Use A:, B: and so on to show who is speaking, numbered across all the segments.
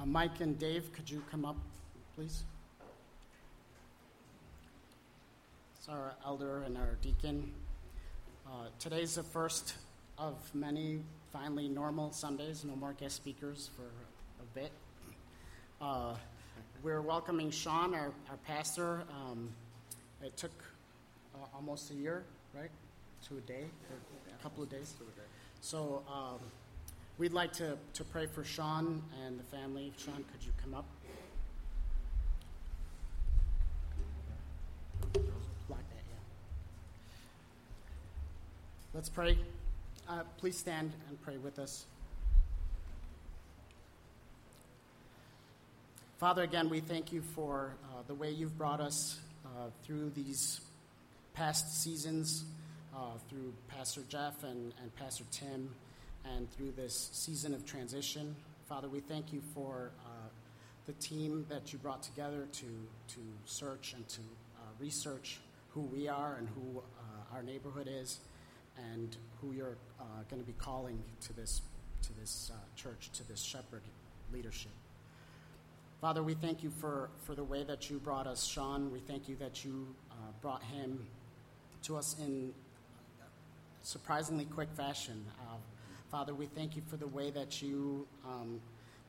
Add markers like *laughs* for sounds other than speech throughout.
A: Uh, Mike and Dave, could you come up, please? It's our elder and our deacon. Uh, today's the first of many finally normal Sundays, no more guest speakers for a bit. Uh, we're welcoming Sean, our, our pastor. Um, it took uh, almost a year, right? To a day, a couple of days. So um, we'd like to, to pray for Sean and the family. Sean, could you come up? Yeah. Let's pray. Uh, please stand and pray with us. Father, again, we thank you for uh, the way you've brought us uh, through these past seasons, uh, through Pastor Jeff and, and Pastor Tim, and through this season of transition. Father, we thank you for uh, the team that you brought together to, to search and to uh, research who we are and who uh, our neighborhood is and who you're uh, going to be calling to this, to this uh, church, to this shepherd leadership. Father, we thank you for, for the way that you brought us, Sean. We thank you that you uh, brought him to us in surprisingly quick fashion. Uh, Father, we thank you for the way that you um,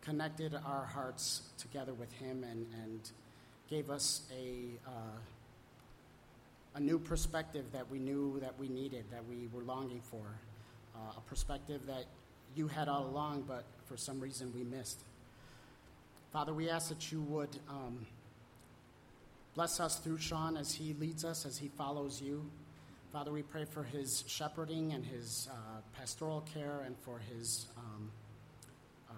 A: connected our hearts together with him and, and gave us a. Uh, a new perspective that we knew that we needed, that we were longing for, uh, a perspective that you had all along, but for some reason we missed. Father, we ask that you would um, bless us through Sean as he leads us, as he follows you. Father, we pray for his shepherding and his uh, pastoral care and for his um, uh,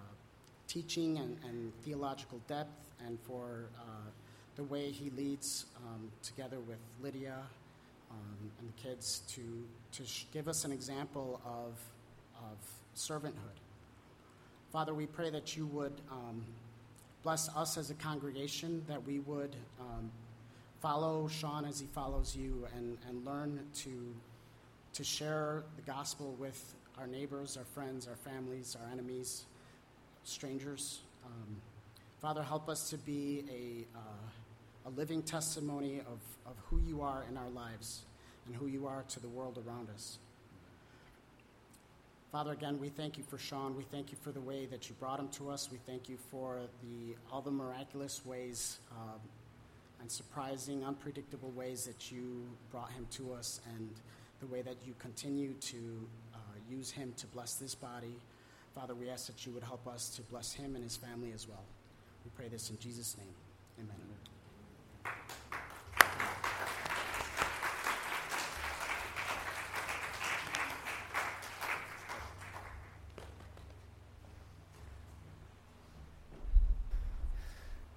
A: teaching and, and, theological depth and for uh, the way he leads um, together with Lydia um, and the kids to, to sh- give us an example of, of servanthood. Father, we pray that you would um, bless us as a congregation, that we would um, follow Sean as he follows you and, and learn to, to share the gospel with our neighbors, our friends, our families, our enemies, strangers. Um, Father, help us to be a, uh, a living testimony of, of who you are in our lives and who you are to the world around us. Father, again, we thank you for Sean. We thank you for the way that you brought him to us. We thank you for the, all the miraculous ways um, and surprising, unpredictable ways that you brought him to us and the way that you continue to uh, use him to bless this body. Father, we ask that you would help us to bless him and his family as well. We pray this in Jesus' name. Amen.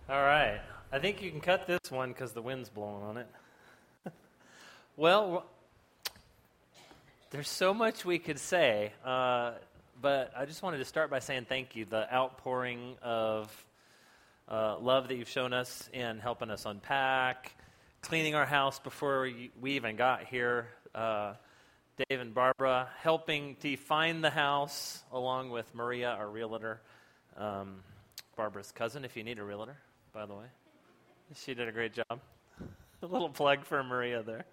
B: All right. I think you can cut this one because the wind's blowing on it. *laughs* well, there's so much we could say, uh, but I just wanted to start by saying thank you. The outpouring of uh, love that you've shown us in helping us unpack, cleaning our house before we even got here. Uh, Dave and Barbara helping to find the house along with Maria, our realtor, um, Barbara's cousin, if you need a realtor by the way. She did a great job. *laughs* a little plug for Maria there.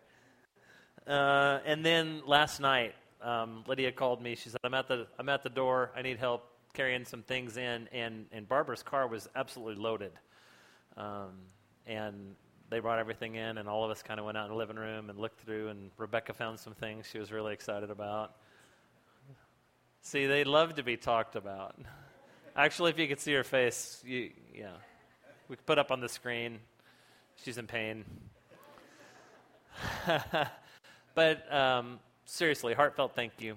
B: Uh, and then last night, um, Lydia called me. She said, "I'm at the I'm at the door. I need help carrying some things in." And and Barbara's car was absolutely loaded. Um, and they brought everything in, and all of us kind of went out in the living room and looked through. And Rebecca found some things she was really excited about. See, they love to be talked about. *laughs* Actually, if you could see her face, you, yeah we could put up on the screen. She's in pain. *laughs* but um, seriously, heartfelt thank you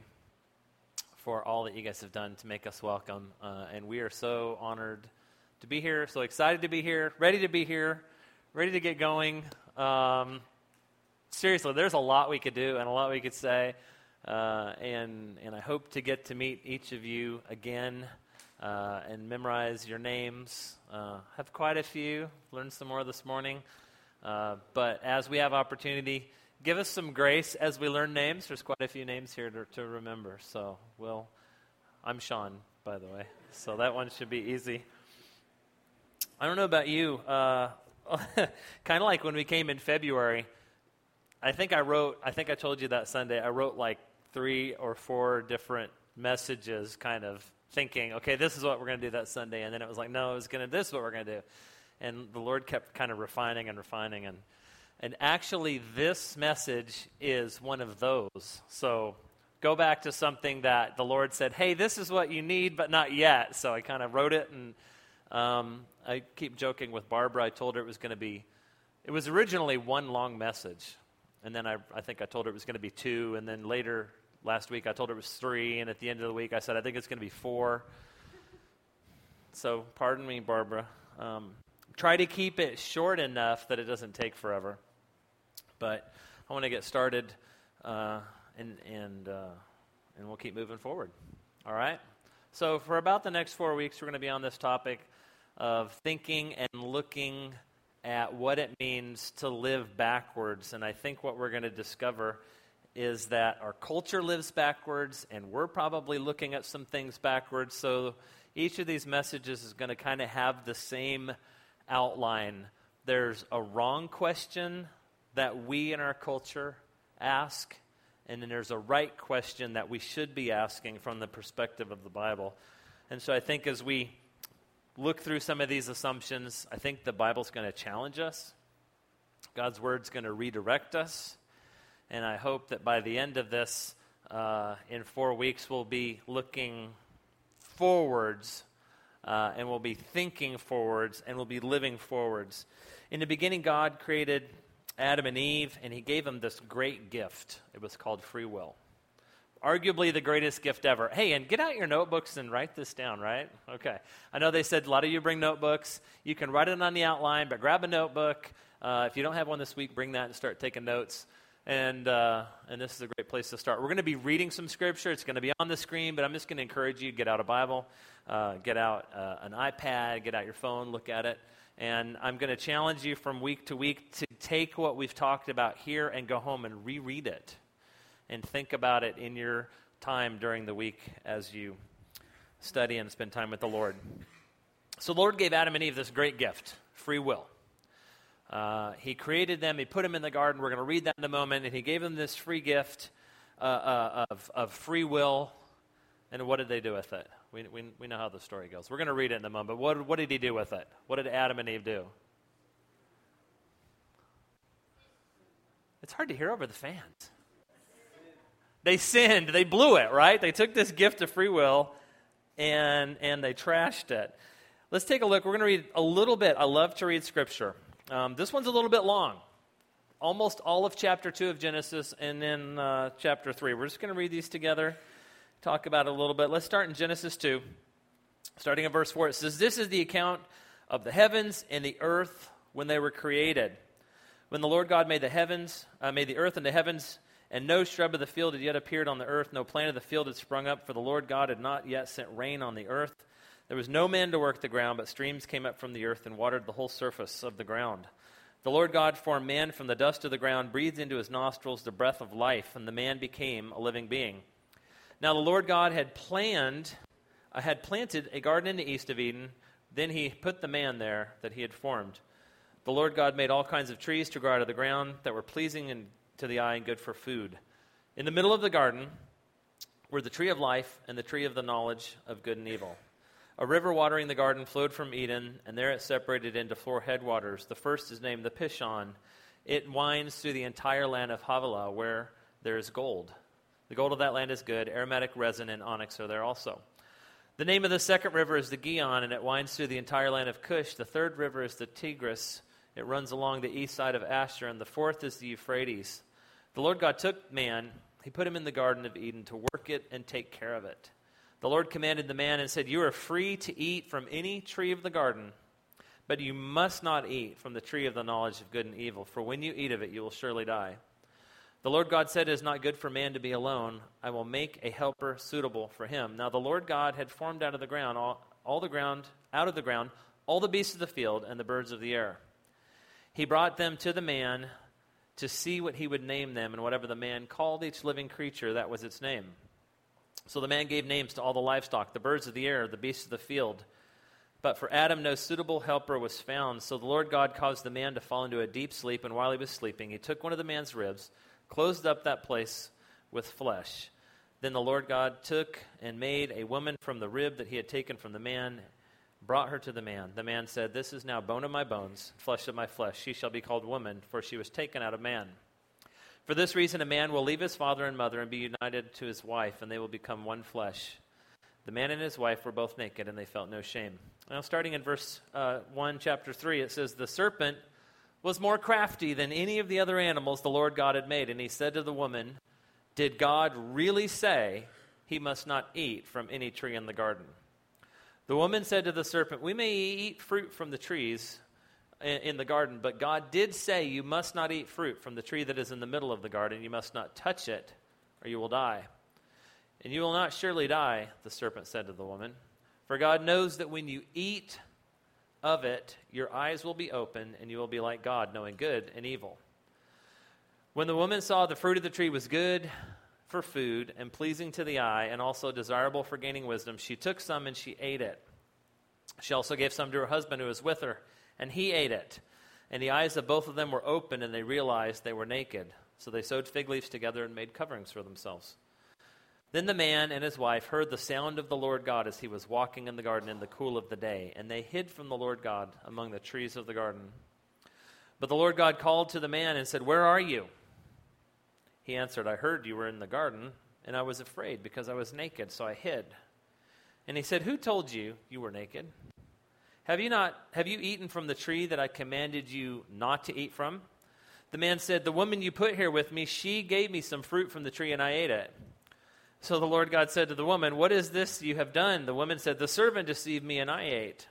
B: for all that you guys have done to make us welcome. Uh, and we are so honored to be here, so excited to be here, ready to be here, ready to get going. Um, seriously, there's a lot we could do and a lot we could say. Uh, and, and I hope to get to meet each of you again uh, and memorize your names. Uh, have quite a few, learned some more this morning. Uh, but as we have opportunity, give us some grace as we learn names. There's quite a few names here to, to remember. So, well, I'm Sean, by the way. So that one should be easy. I don't know about you. Uh, *laughs* kind of like when we came in February. I think I wrote. I think I told you that Sunday. I wrote like three or four different messages, kind of thinking, okay, this is what we're going to do that Sunday, and then it was like, no, it's going to. This is what we're going to do, and the Lord kept kind of refining and refining, and and actually, this message is one of those. So go back to something that the Lord said, hey, this is what you need, but not yet. So I kind of wrote it and um, I keep joking with Barbara. I told her it was going to be, it was originally one long message. And then I, I think I told her it was going to be two. And then later, last week, I told her it was three. And at the end of the week, I said, I think it's going to be four. So pardon me, Barbara. Um, try to keep it short enough that it doesn't take forever. But I want to get started, uh, and, and, uh, and we'll keep moving forward. All right? So, for about the next four weeks, we're going to be on this topic of thinking and looking at what it means to live backwards. And I think what we're going to discover is that our culture lives backwards, and we're probably looking at some things backwards. So each of these messages is going to kind of have the same outline. There's a wrong question that we in our culture ask, and then there's a right question that we should be asking from the perspective of the Bible. And so I think as we look through some of these assumptions, I think the Bible's going to challenge us. God's Word's going to redirect us. And I hope that by the end of this, uh, in four weeks, we'll be looking forwards uh, and we'll be thinking forwards and we'll be living forwards. In the beginning, God created Adam and Eve and he gave them this great gift. It was called free will arguably the greatest gift ever. Hey, and get out your notebooks and write this down, right? Okay. I know they said a lot of you bring notebooks. You can write it on the outline, but grab a notebook. Uh, if you don't have one this week, bring that and start taking notes. And, uh, and this is a great place to start. We're going to be reading some scripture. It's going to be on the screen, but I'm just going to encourage you to get out a Bible, uh, get out uh, an iPad, get out your phone, look at it. And I'm going to challenge you from week to week to take what we've talked about here and go home and reread it and think about it in your time during the week as you study and spend time with the Lord. So, the Lord gave Adam and Eve this great gift free will. Uh, he created them, He put them in the garden. We're going to read that in a moment. And He gave them this free gift uh, uh, of, of free will. And what did they do with it? We, we, we know how the story goes. We're going to read it in a moment. But what, what did He do with it? What did Adam and Eve do? It's hard to hear over the fans. They sinned. They blew it, right? They took this gift of free will and, and they trashed it. Let's take a look. We're going to read a little bit. I love to read scripture. Um, this one's a little bit long. Almost all of chapter 2 of Genesis and then uh, chapter 3. We're just going to read these together, talk about it a little bit. Let's start in Genesis 2, starting in verse 4. It says, This is the account of the heavens and the earth when they were created. When the Lord God made the heavens, uh, made the earth and the heavens, and no shrub of the field had yet appeared on the earth, no plant of the field had sprung up, for the Lord God had not yet sent rain on the earth. There was no man to work the ground, but streams came up from the earth and watered the whole surface of the ground. The Lord God formed man from the dust of the ground, breathed into his nostrils the breath of life, and the man became a living being. Now the Lord God had planned, uh, had planted a garden in the east of Eden. Then he put the man there that he had formed. The Lord God made all kinds of trees to grow out of the ground that were pleasing and to the eye and good for food. In the middle of the garden were the tree of life and the tree of the knowledge of good and evil. A river watering the garden flowed from Eden, and there it separated into four headwaters. The first is named the Pishon. It winds through the entire land of Havilah, where there is gold. The gold of that land is good. Aromatic resin and onyx are there also. The name of the second river is the Gihon, and it winds through the entire land of Cush. The third river is the Tigris. It runs along the east side of Ashur, and the fourth is the Euphrates. The Lord God took man, he put him in the Garden of Eden to work it and take care of it. The Lord commanded the man and said, You are free to eat from any tree of the garden, but you must not eat from the tree of the knowledge of good and evil, for when you eat of it, you will surely die. The Lord God said, It is not good for man to be alone. I will make a helper suitable for him. Now the Lord God had formed out of the ground all, all the ground, out of the ground, all the beasts of the field and the birds of the air. He brought them to the man to see what he would name them, and whatever the man called each living creature, that was its name. So the man gave names to all the livestock, the birds of the air, the beasts of the field, But for Adam, no suitable helper was found. So the Lord God caused the man to fall into a deep sleep, and while he was sleeping, he took one of the man's ribs, closed up that place with flesh. Then the Lord God took and made a woman from the rib that he had taken from the man, brought her to the man. The man said, This is now bone of my bones, flesh of my flesh. She shall be called woman, for she was taken out of man. For this reason, a man will leave his father and mother and be united to his wife, and they will become one flesh. The man and his wife were both naked, and they felt no shame. Now, starting in verse uh, 1, chapter 3, it says, The serpent was more crafty than any of the other animals the Lord God had made. And he said to the woman, Did God really say he must not eat from any tree in the garden? The woman said to the serpent, We may eat fruit from the trees in the garden, but God did say, You must not eat fruit from the tree that is in the middle of the garden. You must not touch it, or you will die. And you will not surely die, the serpent said to the woman. For God knows that when you eat of it, your eyes will be open, and you will be like God, knowing good and evil. When the woman saw the fruit of the tree was good for food and pleasing to the eye, and also desirable for gaining wisdom, she took some and she ate it. She also gave some to her husband who was with her, and he ate it. And the eyes of both of them were opened, and they realized they were naked. So they sewed fig leaves together and made coverings for themselves. Then the man and his wife heard the sound of the Lord God as he was walking in the garden in the cool of the day, and they hid from the Lord God among the trees of the garden. But the Lord God called to the man and said, Where are you? He answered, I heard you were in the garden, and I was afraid because I was naked, so I hid. And he said, Who told you you were naked? Have you not have you eaten from the tree that I commanded you not to eat from? The man said, The woman you put here with me, she gave me some fruit from the tree, and I ate it. So the Lord God said to the woman, What is this you have done? The woman said, The servant deceived me, and I ate.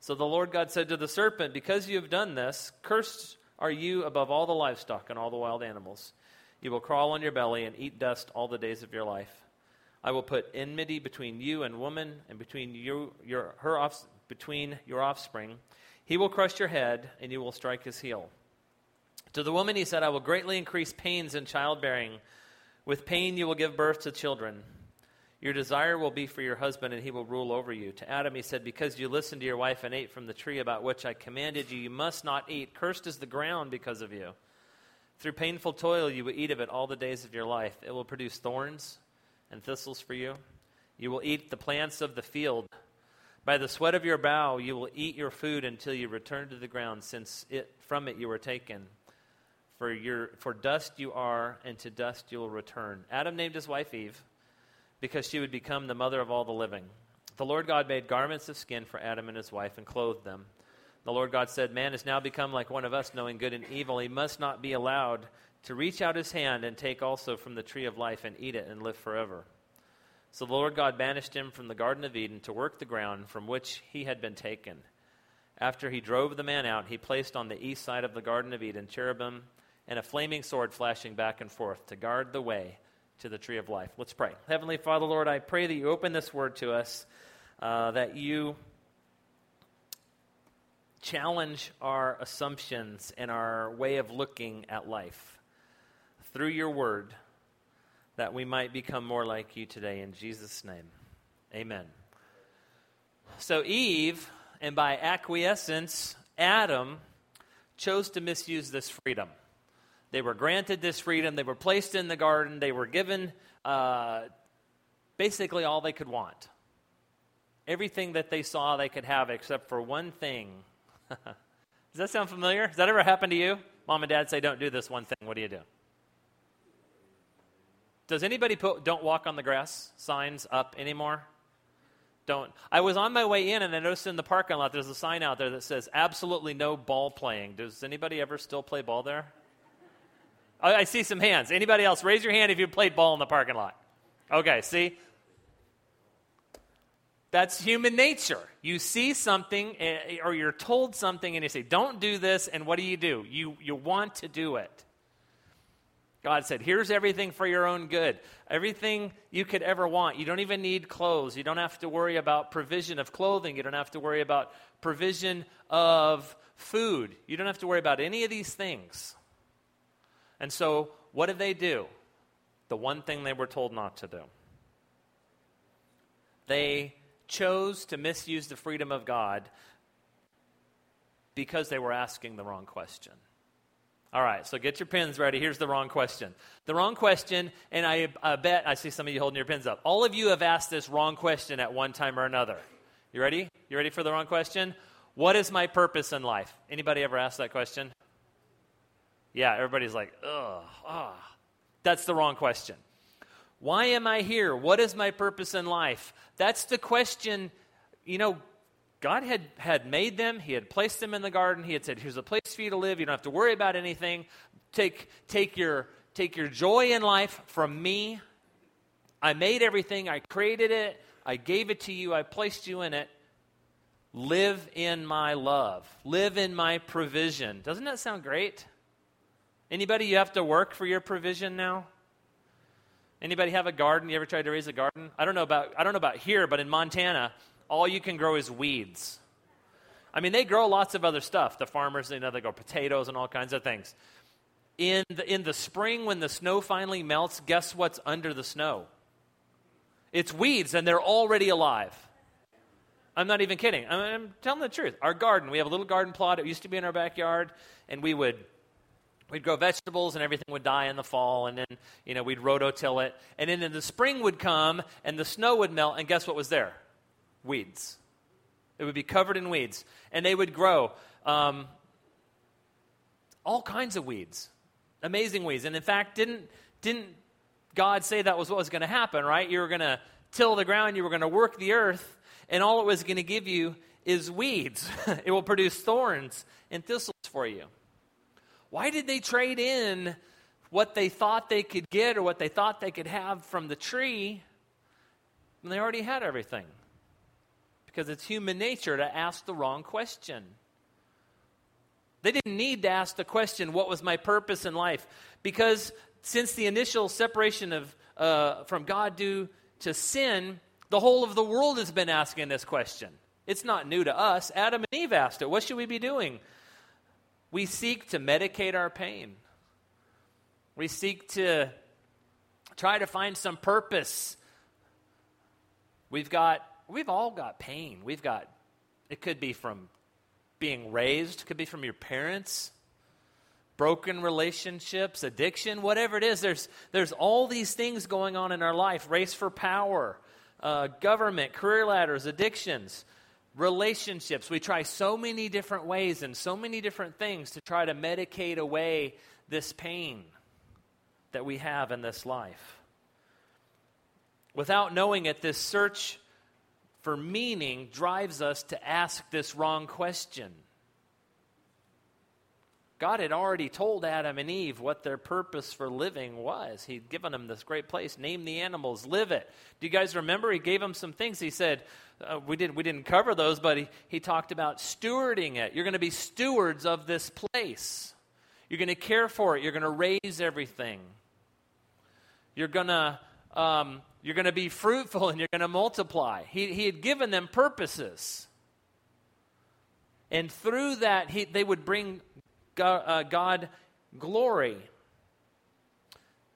B: So the Lord God said to the serpent, Because you have done this, cursed are you above all the livestock and all the wild animals. You will crawl on your belly and eat dust all the days of your life. I will put enmity between you and woman, and between you, your, her off, between your offspring. He will crush your head, and you will strike his heel. To the woman he said, I will greatly increase pains in childbearing. With pain you will give birth to children. Your desire will be for your husband, and he will rule over you. To Adam he said, Because you listened to your wife and ate from the tree about which I commanded you, you must not eat. Cursed is the ground because of you. Through painful toil you will eat of it all the days of your life. It will produce thorns and thistles for you. You will eat the plants of the field. By the sweat of your brow you will eat your food until you return to the ground, since it, from it you were taken. For, your, for dust you are, and to dust you will return. Adam named his wife Eve because she would become the mother of all the living. The Lord God made garments of skin for Adam and his wife and clothed them. The Lord God said, Man has now become like one of us, knowing good and evil. He must not be allowed to reach out his hand and take also from the tree of life and eat it and live forever. So the Lord God banished him from the Garden of Eden to work the ground from which he had been taken. After he drove the man out, he placed on the east side of the Garden of Eden cherubim and a flaming sword flashing back and forth to guard the way to the tree of life. Let's pray. Heavenly Father, Lord, I pray that you open this word to us, uh, that you challenge our assumptions and our way of looking at life through your word, that we might become more like you today. In Jesus' name, amen. So, Eve, and by acquiescence, Adam, chose to misuse this freedom. They were granted this freedom. They were placed in the garden. They were given uh, basically all they could want. Everything that they saw they could have, except for one thing. *laughs* Does that sound familiar? Has that ever happened to you? Mom and dad say, don't do this one thing. What do you do? Does anybody put don't walk on the grass signs up anymore? Don't. I was on my way in and I noticed in the parking lot there's a sign out there that says absolutely no ball playing. Does anybody ever still play ball there? I see some hands. Anybody else? Raise your hand if you played ball in the parking lot. Okay, see? That's human nature. You see something eh, or you're told something and you say, don't do this, and what do you do? You, you want to do it. God said, here's everything for your own good. Everything you could ever want. You don't even need clothes. You don't have to worry about provision of clothing. You don't have to worry about provision of food. You don't have to worry about any of these things. And so, what did they do? The one thing they were told not to do. They chose to misuse the freedom of God because they were asking the wrong question. All right, so get your pens ready. Here's the wrong question. The wrong question, and I, I, bet I see some of you holding your pens up. All of you have asked this wrong question at one time or another. You ready? You ready for the wrong question? What is my purpose in life? Anybody ever asked that question? Yeah, everybody's like, ugh, ah. That's the wrong question. Why am I here? What is my purpose in life? That's the question, you know, God had, had made them, He had placed them in the garden. He had said, Here's a place for you to live. You don't have to worry about anything. Take, take, your, take your joy in life from me. I made everything, I created it, I gave it to you, I placed you in it. Live in my love, live in my provision. Doesn't that sound great? Anybody, you have to work for your provision now? Anybody have a garden? You ever tried to raise a garden? I don't know about I don't know about here, but in Montana, all you can grow is weeds. I mean, they grow lots of other stuff. The farmers, you know, they grow potatoes and all kinds of things. In the, in the spring, when the snow finally melts, guess what's under the snow? It's weeds, and they're already alive. I'm not even kidding. I'm, I'm telling the truth. Our garden, we have a little garden plot. It used to be in our backyard, and we would we'd grow vegetables and everything would die in the fall and then you know we'd rototill it and then in the spring would come and the snow would melt and guess what was there weeds. It would be covered in weeds. And they would grow um, all kinds of weeds, amazing weeds. And in fact, didn't, didn't God say that was what was going to happen, right? You were going to till the ground, you were going to work the earth, and all it was going to give you is weeds. *laughs* it will produce thorns and thistles for you. Why did they trade in what they thought they could get or what they thought they could have from the tree when they already had everything? Because it's human nature to ask the wrong question. They didn't need to ask the question, What was my purpose in life? Because since the initial separation of, uh, from God due to sin, the whole of the world has been asking this question. It's not new to us. Adam and Eve asked it. What should we be doing? We seek to medicate our pain. We seek to try to find some purpose. We've got we've all got pain. We've got, it could be from being raised, could be from your parents, broken relationships, addiction, whatever it is. There's, there's all these things going on in our life race for power, uh, government, career ladders, addictions, relationships. We try so many different ways and so many different things to try to medicate away this pain that we have in this life. Without knowing it, this search for meaning drives us to ask this wrong question. God had already told Adam and Eve what their purpose for living was. He'd given them this great place. Name the animals, live it. Do you guys remember? He gave them some things. He said, uh, we, did, we didn't cover those, but he, he talked about stewarding it. You're going to be stewards of this place. You're going to care for it. You're going to raise everything. You're going to um, you're going to be fruitful and you're going to multiply. He, he had given them purposes. And through that, he, they would bring God, uh, God glory.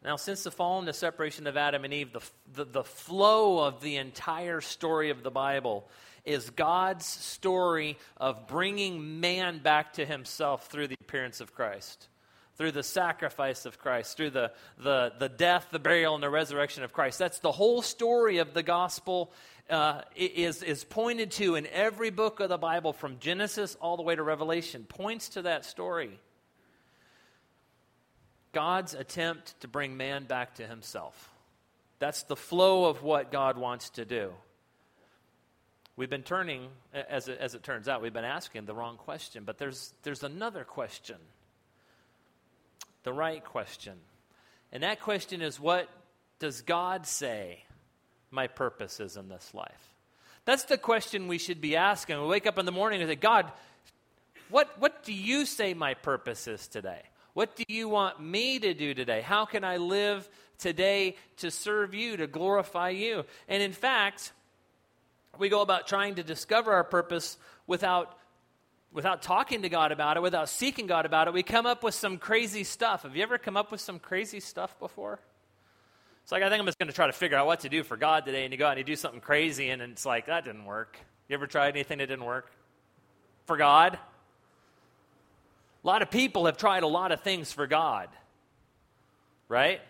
B: Now, since the fall and the separation of Adam and Eve, the, the, the, flow of the entire story of the Bible is God's story of bringing man back to himself through the appearance of Christ through the sacrifice of Christ, through the, the, the death, the burial, and the resurrection of Christ. That's the whole story of the gospel uh, is, is pointed to in every book of the Bible from Genesis all the way to Revelation, points to that story. God's attempt to bring man back to himself. That's the flow of what God wants to do. We've been turning, as it, as it turns out, we've been asking the wrong question, but there's, there's another question the right question. And that question is what does God say my purpose is in this life? That's the question we should be asking. We wake up in the morning and say, God, what, what do you say my purpose is today? What do you want me to do today? How can I live today to serve you, to glorify you? And in fact, we go about trying to discover our purpose without without talking to God about it, without seeking God about it, we come up with some crazy stuff. Have you ever come up with some crazy stuff before? It's like, I think I'm just going to try to figure out what to do for God today. And you go out and you do something crazy, and it's like, that didn't work. You ever tried anything that didn't work? For God? A lot of people have tried a lot of things for God, right?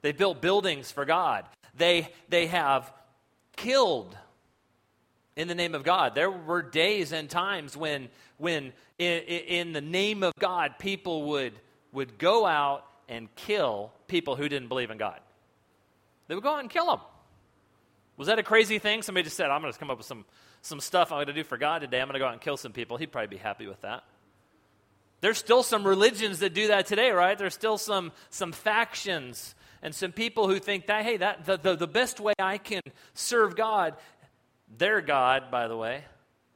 B: They built buildings for God. They, they have killed in the name of God. There were days and times when, when in, in the name of God, people would, would go out and kill people who didn't believe in God. They would go out and kill them. Was that a crazy thing? Somebody just said, I'm going to come up with some, some stuff I'm going to do for God today. I'm going to go out and kill some people. He'd probably be happy with that. There's still some religions that do that today, right? There's still some, some factions and some people who think that, hey, that, the, the, the best way I can serve God, their God, by the way,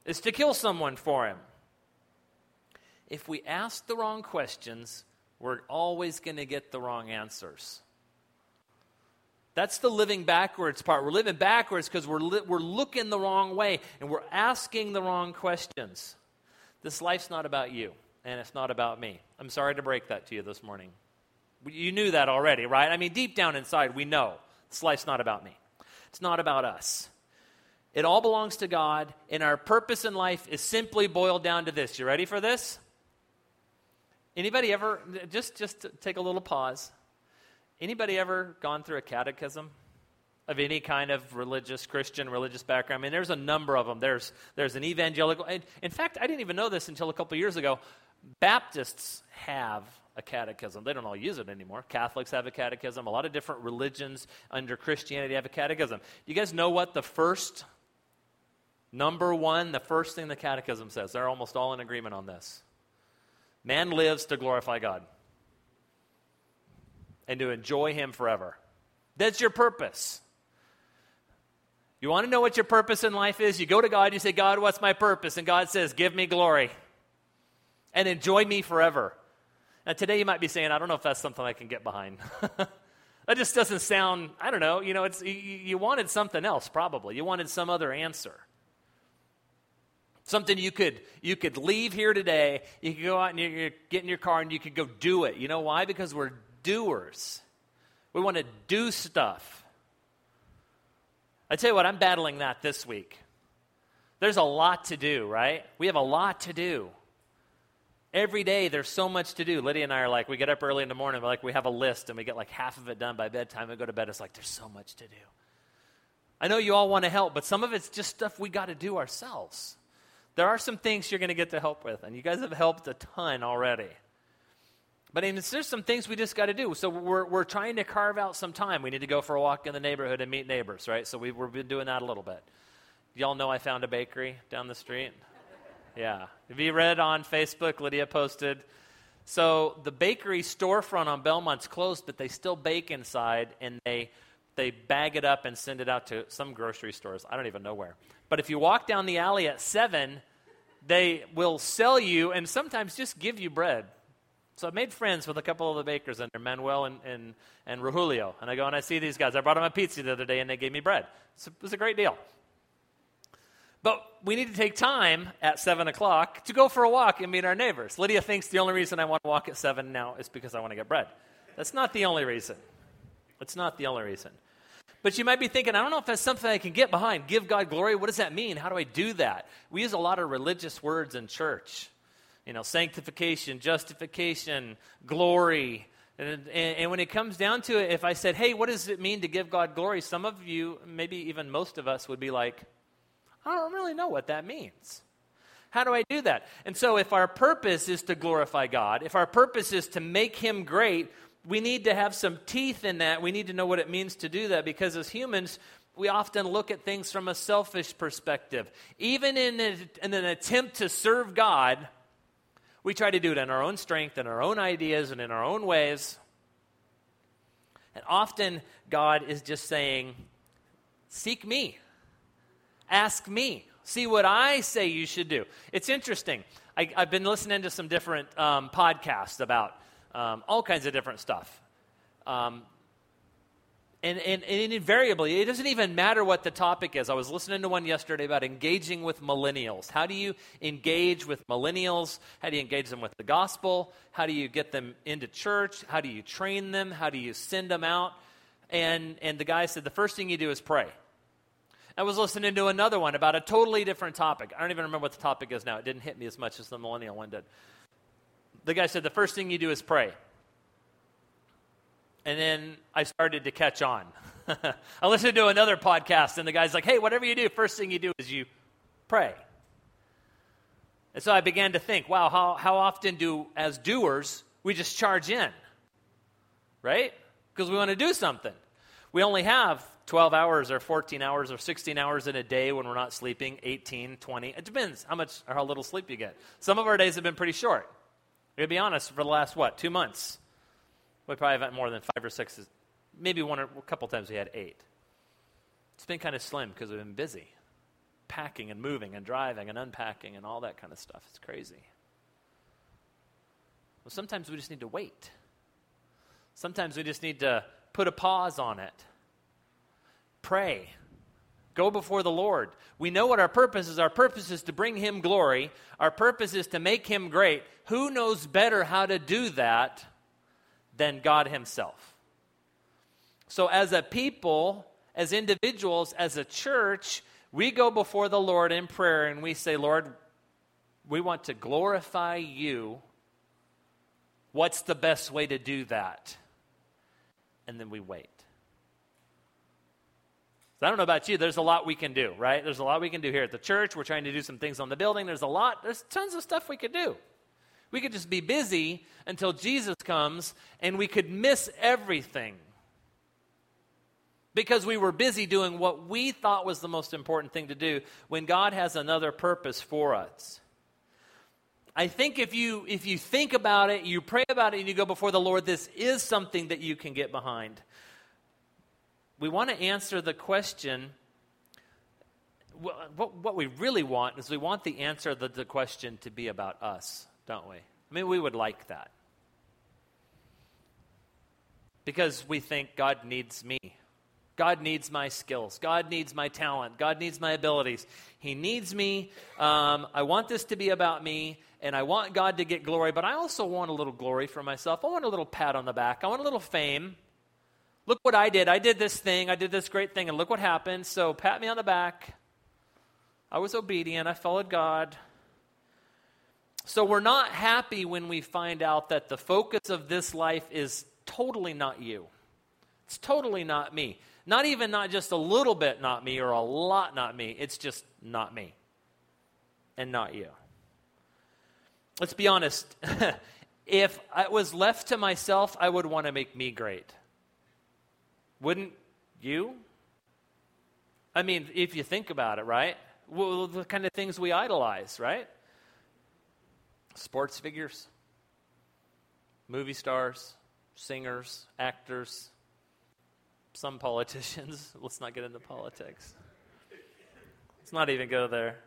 B: is to kill someone for him. If we ask the wrong questions, we're always going to get the wrong answers. That's the living backwards part. We're living backwards because we're, li- we're looking the wrong way and we're asking the wrong questions. This life's not about you, and it's not about me. I'm sorry to break that to you this morning. You knew that already, right? I mean, deep down inside, we know this life's not about me. It's not about us. It all belongs to God, and our purpose in life is simply boiled down to this. You ready for this? Anybody ever just just take a little pause. Anybody ever gone through a catechism of any kind of religious Christian religious background? I mean, there's a number of them. There's there's an evangelical. In fact, I didn't even know this until a couple years ago. Baptists have a catechism. They don't all use it anymore. Catholics have a catechism. A lot of different religions under Christianity have a catechism. You guys know what the first, number one, the first thing the catechism says? They're almost all in agreement on this. Man lives to glorify God and to enjoy Him forever. That's your purpose. You want to know what your purpose in life is? You go to God, you say, God, what's my purpose? And God says, Give me glory and enjoy me forever. Now, today you might be saying, I don't know if that's something I can get behind. *laughs* that just doesn't sound, I don't know, you know, it's, you, you wanted something else probably. You wanted some other answer. Something you could you could leave here today. You could go out and you, get in your car and you could go do it. You know why? Because we're doers. We want to do stuff. I tell you what, I'm battling that this week. There's a lot to do, right? We have a lot to do. Every day there's so much to do. Lydia and I are like, we get up early in the morning, like, we have a list and we get like half of it done by bedtime. and go to bed, it's like, there's so much to do. I know you all want to help, but some of it's just stuff we got to do ourselves. There are some things you're going to get to help with, and you guys have helped a ton already. But I mean, there's some things we just got to do. So we're, we're trying to carve out some time. We need to go for a walk in the neighborhood and meet neighbors, right? So we, we've been doing that a little bit. Y'all know I found a bakery down the street? Yeah. If you read on Facebook? Lydia posted. So the bakery storefront on Belmont's closed, but they still bake inside, and they they bag it up and send it out to some grocery stores. I don't even know where. But if you walk down the alley at seven, they will sell you and sometimes just give you bread. So I made friends with a couple of the bakers there, Manuel and, and, and Rahulio. And I go and I see these guys. I brought them a pizza the other day and they gave me bread. So it was a great deal. But we need to take time at 7 o'clock to go for a walk and meet our neighbors. Lydia thinks the only reason I want to walk at 7 now is because I want to get bread. That's not the only reason. It's not the only reason. But you might be thinking, I don't know if that's something I can get behind. Give God glory. What does that mean? How do I do that? We use a lot of religious words in church. You know, sanctification, justification, glory. And, and, and, when it comes down to it, if I said, hey, what does it mean to give God glory? Some of you, maybe even most of us, would be like, I don't really know what that means. How do I do that? And so, if our purpose is to glorify God, if our purpose is to make Him great, we need to have some teeth in that. We need to know what it means to do that because as humans, we often look at things from a selfish perspective. Even in, a, in an attempt to serve God, we try to do it in our own strength, in our own ideas, and in our own ways. And often, God is just saying, Seek me. Ask me. See what I say you should do. It's interesting. I, have been listening to some different um, podcasts about um, all kinds of different stuff. Um, and, and, and, invariably, it doesn't even matter what the topic is. I was listening to one yesterday about engaging with millennials. How do you engage with millennials? How do you engage them with the gospel? How do you get them into church? How do you train them? How do you send them out? And, and the guy said, the first thing you do is pray. I was listening to another one about a totally different topic. I don't even remember what the topic is now. It didn't hit me as much as the millennial one did. The guy said, the first thing you do is pray. And then I started to catch on. *laughs* I listened to another podcast, and the guy's like, hey, whatever you do, first thing you do is you pray. And so I began to think, wow, how, how often do, as doers, we just charge in? Right? Because we want to do something. We only have 12 hours or 14 hours or 16 hours in a day when we're not sleeping, 18, 20. It depends how much or how little sleep you get. Some of our days have been pretty short. To be honest, for the last, what, two months, we probably have more than five or six, maybe one or a couple times we had eight. It's been kind of slim because we've been busy packing and moving and driving and unpacking and all that kind of stuff. It's crazy. Well, sometimes we just need to wait. Sometimes we just need to put a pause on it. Pray. Go before the Lord. We know what our purpose is. Our purpose is to bring Him glory. Our purpose is to make Him great. Who knows better how to do that than God Himself? So, as a people, as individuals, as a church, we go before the Lord in prayer and we say, Lord, we want to glorify you. What's the best way to do that? And then we wait. So I don't know about you, there's a lot we can do, right? There's a lot we can do here at the church. We're trying to do some things on the building. There's a lot, there's tons of stuff we could do. We could just be busy until Jesus comes and we could miss everything because we were busy doing what we thought was the most important thing to do when God has another purpose for us. I think if you if you think about it, you pray about it and you go before the Lord, this is something that you can get behind. We want to answer the question what, what we really want is we want the answer to the question to be about us, don't we? I mean, we would like that. Because we think God needs me. God needs my skills. God needs my talent. God needs my abilities. He needs me. Um, I want this to be about me, and I want God to get glory, but I also want a little glory for myself. I want a little pat on the back. I want a little fame. Look what I did. I did this thing. I did this great thing, and look what happened. So pat me on the back. I was obedient. I followed God. So we're not happy when we find out that the focus of this life is totally not you. It's totally not me. Not even not just a little bit not me or a lot not me. It's just not me and not you. Let's be honest. *laughs* if I was left to myself, I would want to make me great. Wouldn't you? I mean, if you think about it, right? Well, the kind of things we idolize, right? Sports figures, movie stars, singers, actors, some politicians. *laughs* Let's not get into politics. Let's not even go there.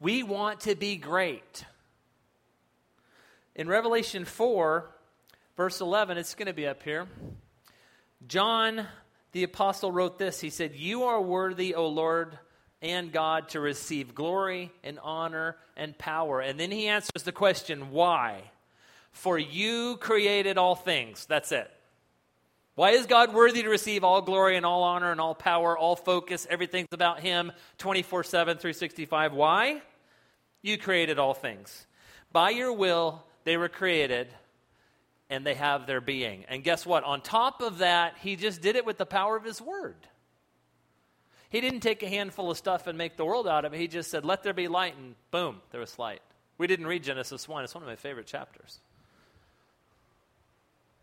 B: We want to be great. In Revelation 4, verse 11, it's going to be up here. John the apostle wrote this. He said, You are worthy, O Lord and God, to receive glory and honor and power. And then he answers the question, Why? For you created all things. That's it. Why is God worthy to receive all glory and all honor and all power, all focus? Everything's about Him 24 7, 365. Why? You created all things. By your will, they were created and they have their being. And guess what? On top of that, He just did it with the power of His word. He didn't take a handful of stuff and make the world out of it. He just said, Let there be light, and boom, there was light. We didn't read Genesis 1. It's one of my favorite chapters.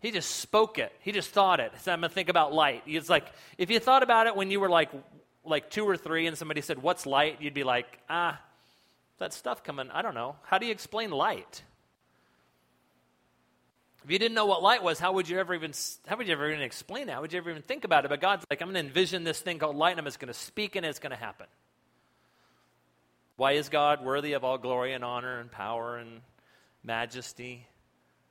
B: He just spoke it. He just thought it. I'm to think about light. It's like, if you thought about it when you were like, like two or three and somebody said, What's light? You'd be like, Ah, that stuff coming. I don't know. How do you explain light? If you didn't know what light was, how would you ever even how would you ever even explain it? How would you ever even think about it? But God's like, I'm going to envision this thing called light, and I'm just going to speak, and it's going to happen. Why is God worthy of all glory and honor and power and majesty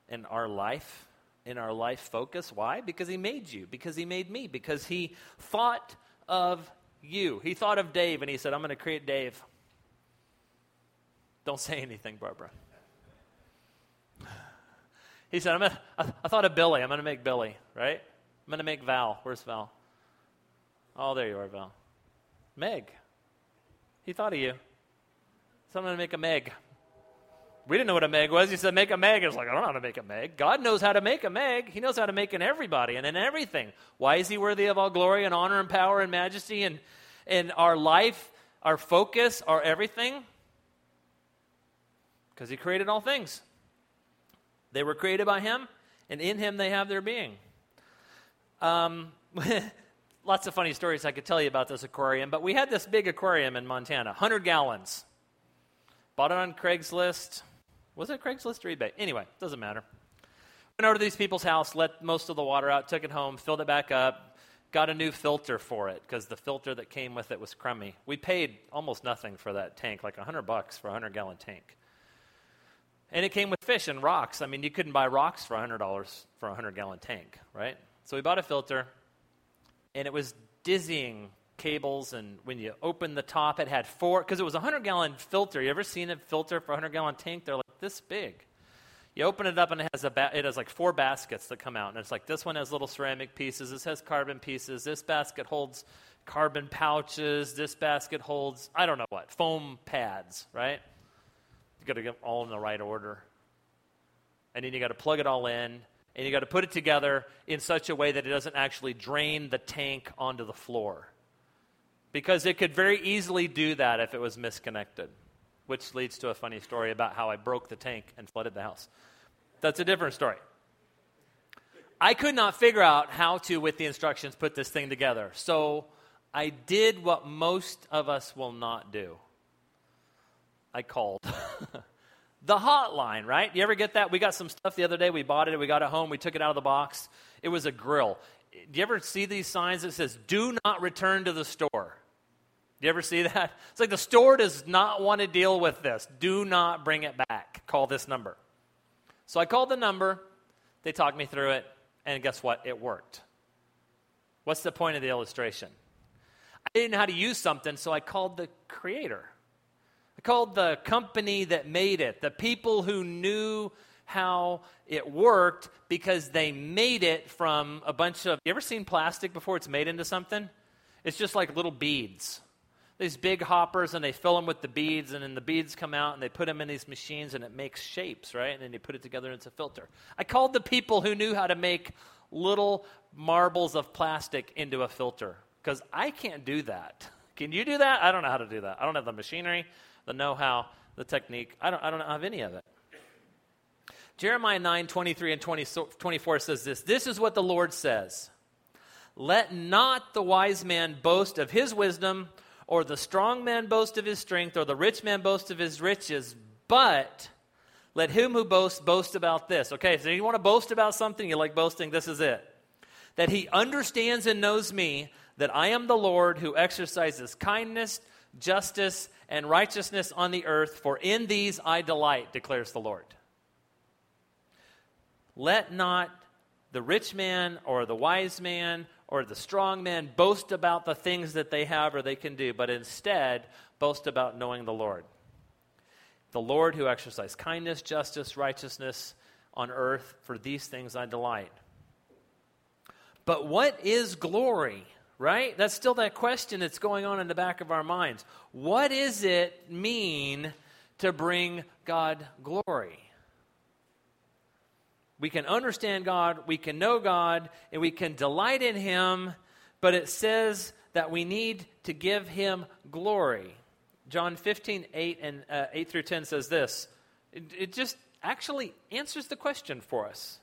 B: in our life? in our life focus. Why? Because He made you, because He made me, because He thought of you. He thought of Dave and He said, I'm going to create Dave. Don't say anything, Barbara. He said, I'm gonna, I, I thought of Billy. I'm going to make Billy, right? I'm going to make Val. Where's Val? Oh, there you are, Val. Meg. He thought of you. So I'm going to make a Meg. We didn't know what a Meg was. He said, make a Meg. I was like, I don't know how to make a Meg. God knows how to make a Meg. He knows how to make in everybody and in everything. Why is he worthy of all glory and honor and power and majesty and, and our life, our focus, our everything? Because he created all things. They were created by him, and in him they have their being. Um, *laughs* lots of funny stories I could tell you about this aquarium, but we had this big aquarium in Montana, 100 gallons. Bought it on Craigslist. Was it Craigslist or eBay? Anyway, doesn't matter. Went over to these people's house, let most of the water out, took it home, filled it back up, got a new filter for it because the filter that came with it was crummy. We paid almost nothing for that tank, like 100 bucks for a 100 gallon tank. And it came with fish and rocks. I mean, you couldn't buy rocks for $100 for a 100 gallon tank, right? So we bought a filter, and it was dizzying cables. And when you opened the top, it had four, because it was a 100 gallon filter. You ever seen a filter for a 100 gallon tank? They're like this big. You open it up and it has a ba- it has like four baskets that come out, and it's like this one has little ceramic pieces. This has carbon pieces. This basket holds carbon pouches. This basket holds I don't know what foam pads, right? You got to get all in the right order. And then you got to plug it all in, and you got to put it together in such a way that it doesn't actually drain the tank onto the floor. Because it could very easily do that if it was misconnected, which leads to a funny story about how I broke the tank and flooded the house. That's a different story. I could not figure out how to, with the instructions, put this thing together. So I did what most of us will not do. I called. *laughs* the hotline, right? You ever get that? We got some stuff the other day. We bought it. We got it home. We took it out of the box. It was a grill. Do you ever see these signs that says "Do not return to the store"? Do you ever see that? *laughs* It's like the store does not want to deal with this. Do not bring it back. Call this number. So I called the number. They talked me through it, and guess what? It worked. What's the point of the illustration? I didn't know how to use something, so I called the creator. Called the company that made it, the people who knew how it worked because they made it from a bunch of. You ever seen plastic before it's made into something? It's just like little beads. These big hoppers, and they fill them with the beads, and then the beads come out, and they put them in these machines, and it makes shapes, right? And then you put it together, and it's a filter. I called the people who knew how to make little marbles of plastic into a filter because I can't do that. Can you do that? I don't know how to do that. I don't have the machinery the know how, the technique. I don't, I don't have any of it. Jeremiah 9 23 and 20, 24 says this This is what the Lord says Let not the wise man boast of his wisdom, or the strong man boast of his strength, or the rich man boast of his riches, but let him who boasts boast about this. Okay, so you want to boast about something, you like boasting, this is it. That he understands and knows me, that I am the Lord who exercises kindness, justice, and righteousness on the earth, for in these I delight, declares the Lord. Let not the rich man or the wise man or the strong man boast about the things that they have or they can do, but instead boast about knowing the Lord. The Lord who exercises kindness, justice, righteousness on earth, for these things I delight. But what is glory? Right? That's still that question that's going on in the back of our minds. What does it mean to bring God glory? We can understand God, we can know God, and we can delight in Him, but it says that we need to give Him glory. John 15, 8, and, uh, 8 through 10 says this. It, it just actually answers the question for us.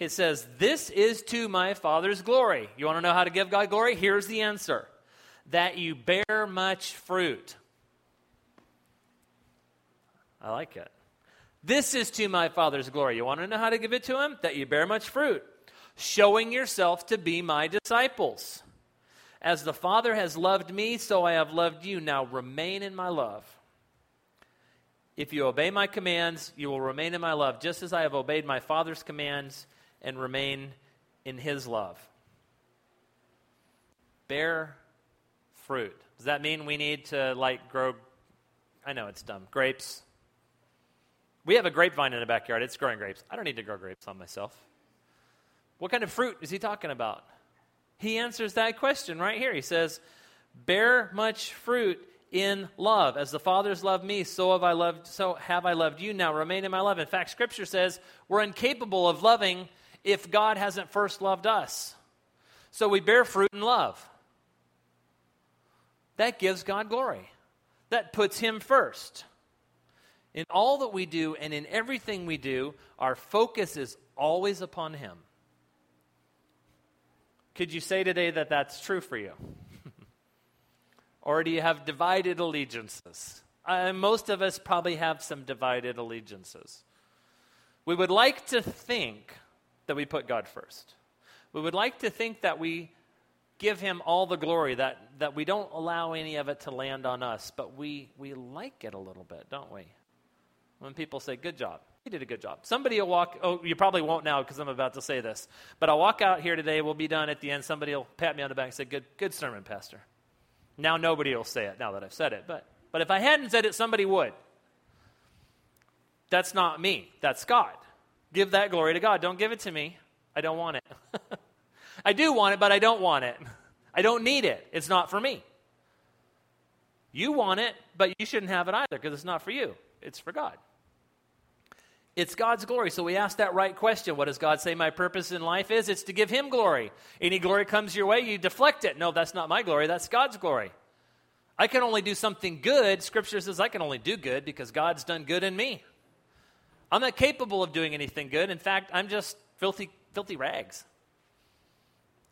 B: It says, This is to my Father's glory. You want to know how to give God glory? Here's the answer that you bear much fruit. I like it. This is to my Father's glory. You want to know how to give it to Him? That you bear much fruit, showing yourself to be my disciples. As the Father has loved me, so I have loved you. Now remain in my love. If you obey my commands, you will remain in my love, just as I have obeyed my Father's commands and remain in His love. Bear fruit. Does that mean we need to, like, grow? I know it's dumb. Grapes. We have a grapevine in the backyard. It's growing grapes. I don't need to grow grapes on myself. What kind of fruit is he talking about? He answers that question right here. He says, Bear much fruit in love. As the Father's loved me, so have I loved so have I loved you. Now remain in my love. In fact, scripture says we're incapable of loving if God hasn't first loved us. So we bear fruit in love. That gives God glory. That puts him first. In all that we do and in everything we do, our focus is always upon him. Could you say today that that's true for you? *laughs* or do you have divided allegiances? Uh, most of us probably have some divided allegiances. We would like to think that we put God first. We would like to think that we give him all the glory, that, that we don't allow any of it to land on us, but we, we like it a little bit, don't we? When people say, Good job. You did a good job. Somebody will walk, oh, you probably won't now because I'm about to say this, but I'll walk out here today, we'll be done at the end. Somebody will pat me on the back and say, Good, good sermon, Pastor. Now nobody will say it now that I've said it, but, but if I hadn't said it, somebody would. That's not me, that's God. Give that glory to God. Don't give it to me. I don't want it. *laughs* I do want it, but I don't want it. *laughs* I don't need it. It's not for me. You want it, but you shouldn't have it either because it's not for you, it's for God. It's God's glory. So we ask that right question. What does God say my purpose in life is? It's to give Him glory. Any glory comes your way, you deflect it. No, that's not my glory, that's God's glory. I can only do something good. Scripture says I can only do good because God's done good in me. I'm not capable of doing anything good. In fact, I'm just filthy, filthy rags.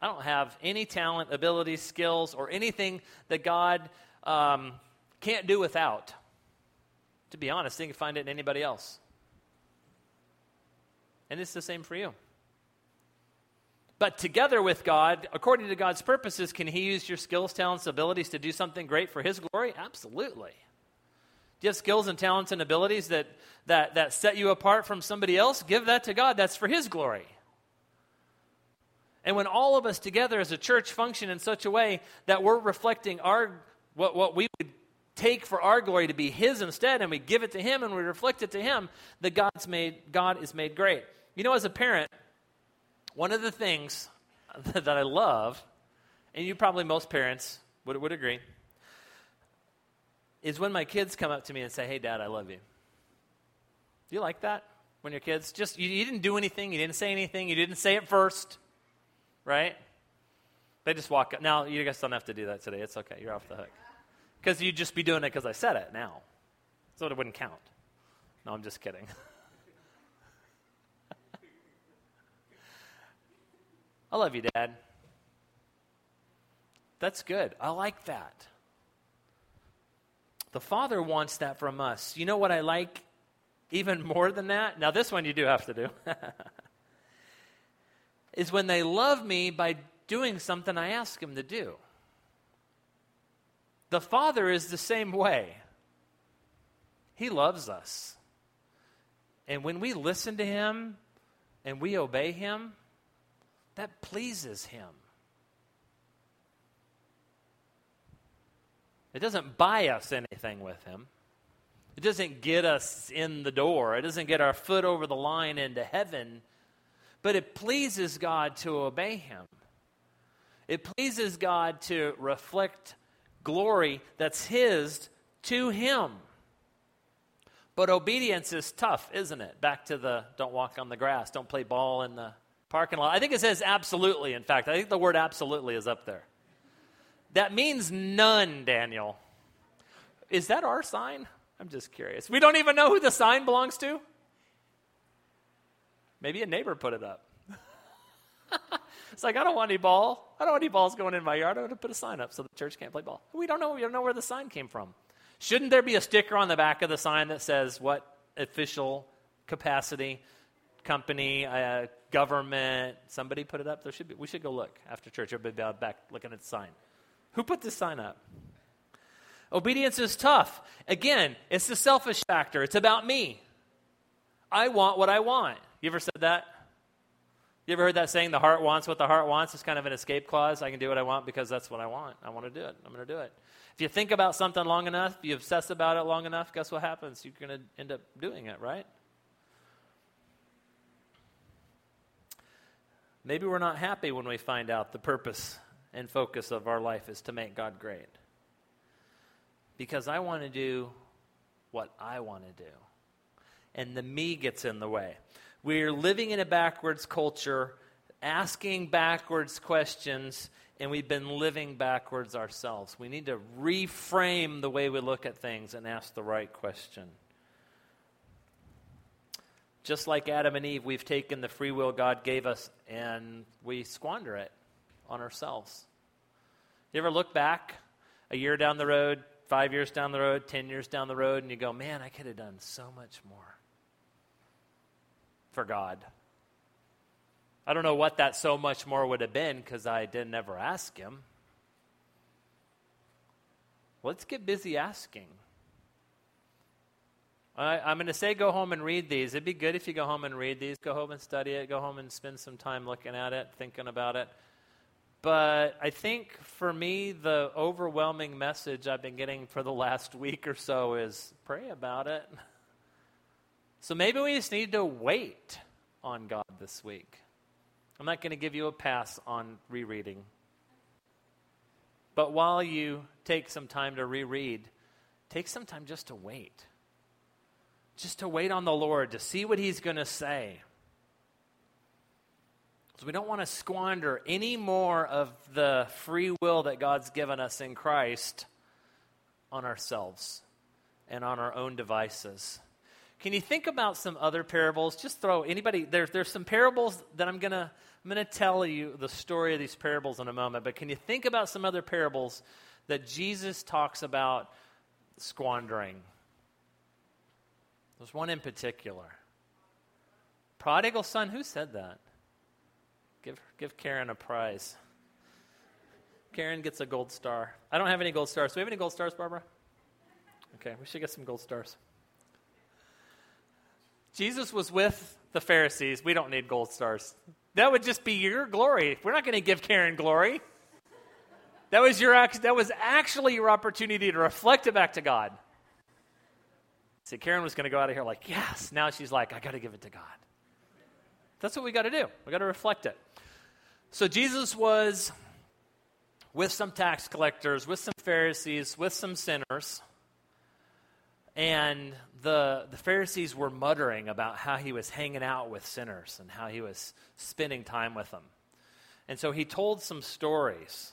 B: I don't have any talent, abilities, skills, or anything that God um, can't do without. To be honest, you can find it in anybody else. And it's the same for you. But together with God, according to God's purposes, can He use your skills, talents, abilities to do something great for His glory? Absolutely. Do you have skills and talents and abilities that, that, that set you apart from somebody else? Give that to God. That's for His glory. And when all of us together as a church function in such a way that we're reflecting our what, what we would take for our glory to be his instead and we give it to him and we reflect it to him that god's made god is made great you know as a parent one of the things *laughs* that i love and you probably most parents would, would agree is when my kids come up to me and say hey dad i love you do you like that when your kids just you, you didn't do anything you didn't say anything you didn't say it first right? They just walk up. Now, you guys don't have to do that today. It's okay. You're off the hook. Because you'd just be doing it because I said it now. So it wouldn't count. No, I'm just kidding. *laughs* I love you, Dad. That's good. I like that. The Father wants that from us. You know what I like even *laughs* more than that? Now, this one you do have to do. *laughs* is when they love me by doing something I ask them to do. The Father is the same way. He loves us. And when we listen to Him and we obey Him, that pleases Him. It doesn't buy us anything with Him. It doesn't get us in the door. It doesn't get our foot over the line into heaven but it pleases God to obey Him. It pleases God to reflect glory that's His to Him. But obedience is tough, isn't it? Back to the don't walk on the grass, don't play ball in the parking lot. I think it says absolutely, in fact. I think the word absolutely is up there. That means none, Daniel. Is that our sign? I'm just curious. We don't even know who the sign belongs to? Maybe a neighbor put it up. *laughs* it's like, I don't want any ball. I don't want any balls going in my yard. I'm going to put a sign up so the church can't play ball. We don't know. We don't know where the sign came from. Shouldn't there be a sticker on the back of the sign that says what official capacity, company, uh, government? Somebody put it up. There should be. We should go look after church. Everybody back looking at the sign. Who put this sign up? Obedience is tough. Again, it's the selfish factor. It's about me. I want what I want. You ever said that? You ever heard that saying, the heart wants what the heart wants? It's kind of an escape clause. I can do what I want because that's what I want. I want to do it. I'm going to do it. If you think about something long enough, if you obsess about it long enough, guess what happens? You're going to end up doing it, right? Maybe we're not happy when we find out the purpose and focus of our life is to make God great. Because I want to do what I want to do. And the me gets in the way. We're living in a backwards culture, asking backwards questions, and we've been living backwards ourselves. We need to reframe the way we look at things and ask the right question. Just like Adam and Eve, we've taken the free will God gave us and we squander it on ourselves. You ever look back a year down the road, five years down the road, 10 years down the road, and you go, man, I could have done so much more for God? I don't know what that so much more would have been because I didn't ever ask Him. Let's get busy asking. I, I'm going to say go home and read these. It'd be good if you go home and read these. Go home and study it. Go home and spend some time looking at it, thinking about it. But I think for me, the overwhelming message I've been getting for the last week or so is pray about it. So maybe we just need to wait on God this week. I'm not going to give you a pass on rereading. But while you take some time to reread, take some time just to wait. Just to wait on the Lord, to see what He's going to say. So we don't want to squander any more of the free will that God's given us in Christ on ourselves and on our own devices. Can you think about some other parables? Just throw anybody there, there's some parables that I'm gonna I'm gonna tell you the story of these parables in a moment, but can you think about some other parables that Jesus talks about squandering? There's one in particular. Prodigal son, who said that? Give give Karen a prize. Karen gets a gold star. I don't have any gold stars. Do we have any gold stars, Barbara? Okay, we should get some gold stars. Jesus was with the Pharisees. We don't need gold stars. That would just be your glory. We're not going to give Karen glory. That was, your, that was actually your opportunity to reflect it back to God. See, Karen was going to go out of here like, yes. Now she's like, I got to give it to God. That's what we got to do. We got to reflect it. So Jesus was with some tax collectors, with some Pharisees, with some sinners. And the, the Pharisees were muttering about how he was hanging out with sinners and how he was spending time with them. And so he told some stories.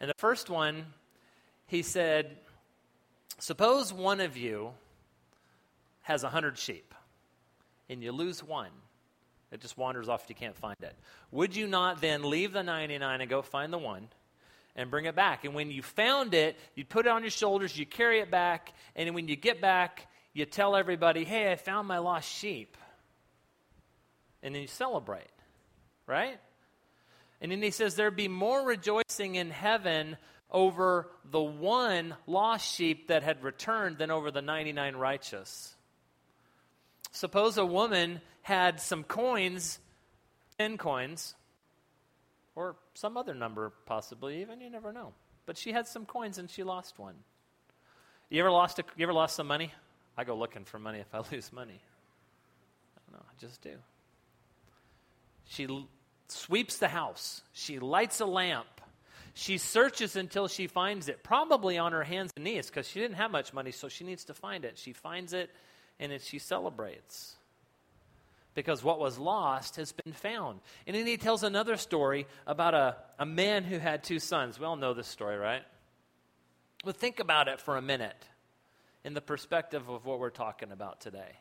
B: And the first one, he said, Suppose one of you has a hundred sheep and you lose one. It just wanders off, if you can't find it. Would you not then leave the 99 and go find the one and bring it back. And when you found it, you put it on your shoulders, you carry it back, and when you get back, you tell everybody, hey, I found my lost sheep. And then you celebrate, right? And then he says, there'd be more rejoicing in heaven over the one lost sheep that had returned than over the 99 righteous. Suppose a woman had some coins, 10 coins, or some other number, possibly even. You never know. But she had some coins and she lost one. You ever lost? A, you ever lost some money? I go looking for money if I *laughs* lose money. I don't know. I just do. She l- sweeps the house. She lights a lamp. She searches until she finds it, probably on her hands and knees because she didn't have much money, so she needs to find it. She finds it and then she celebrates because what was lost has been found. And then he tells another story about a, a man who had two sons. We all know this story, right? But think about it for a minute in the perspective of what we're talking about today.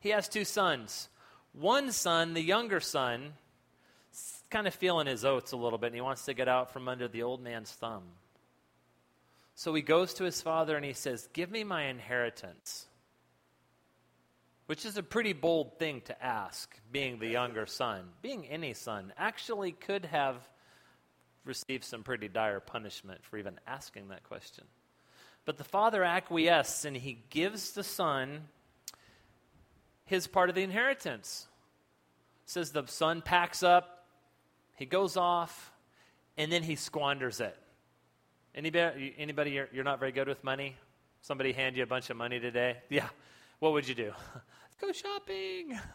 B: He has two sons. One son, the younger son, kind of feeling his oats a little bit, and he wants to get out from under the old man's thumb. So he goes to his father and he says, Give me my inheritance which is a pretty bold thing to ask, being the younger son. Being any son actually could have received some pretty dire punishment for even asking that question. But the father acquiesces and he gives the son his part of the inheritance. says the son packs up, he goes off, and then he squanders it. Anybody, anybody you're, you're not very good with money? Somebody hand you a bunch of money today? Yeah. What would you do? *laughs* go shopping. *laughs*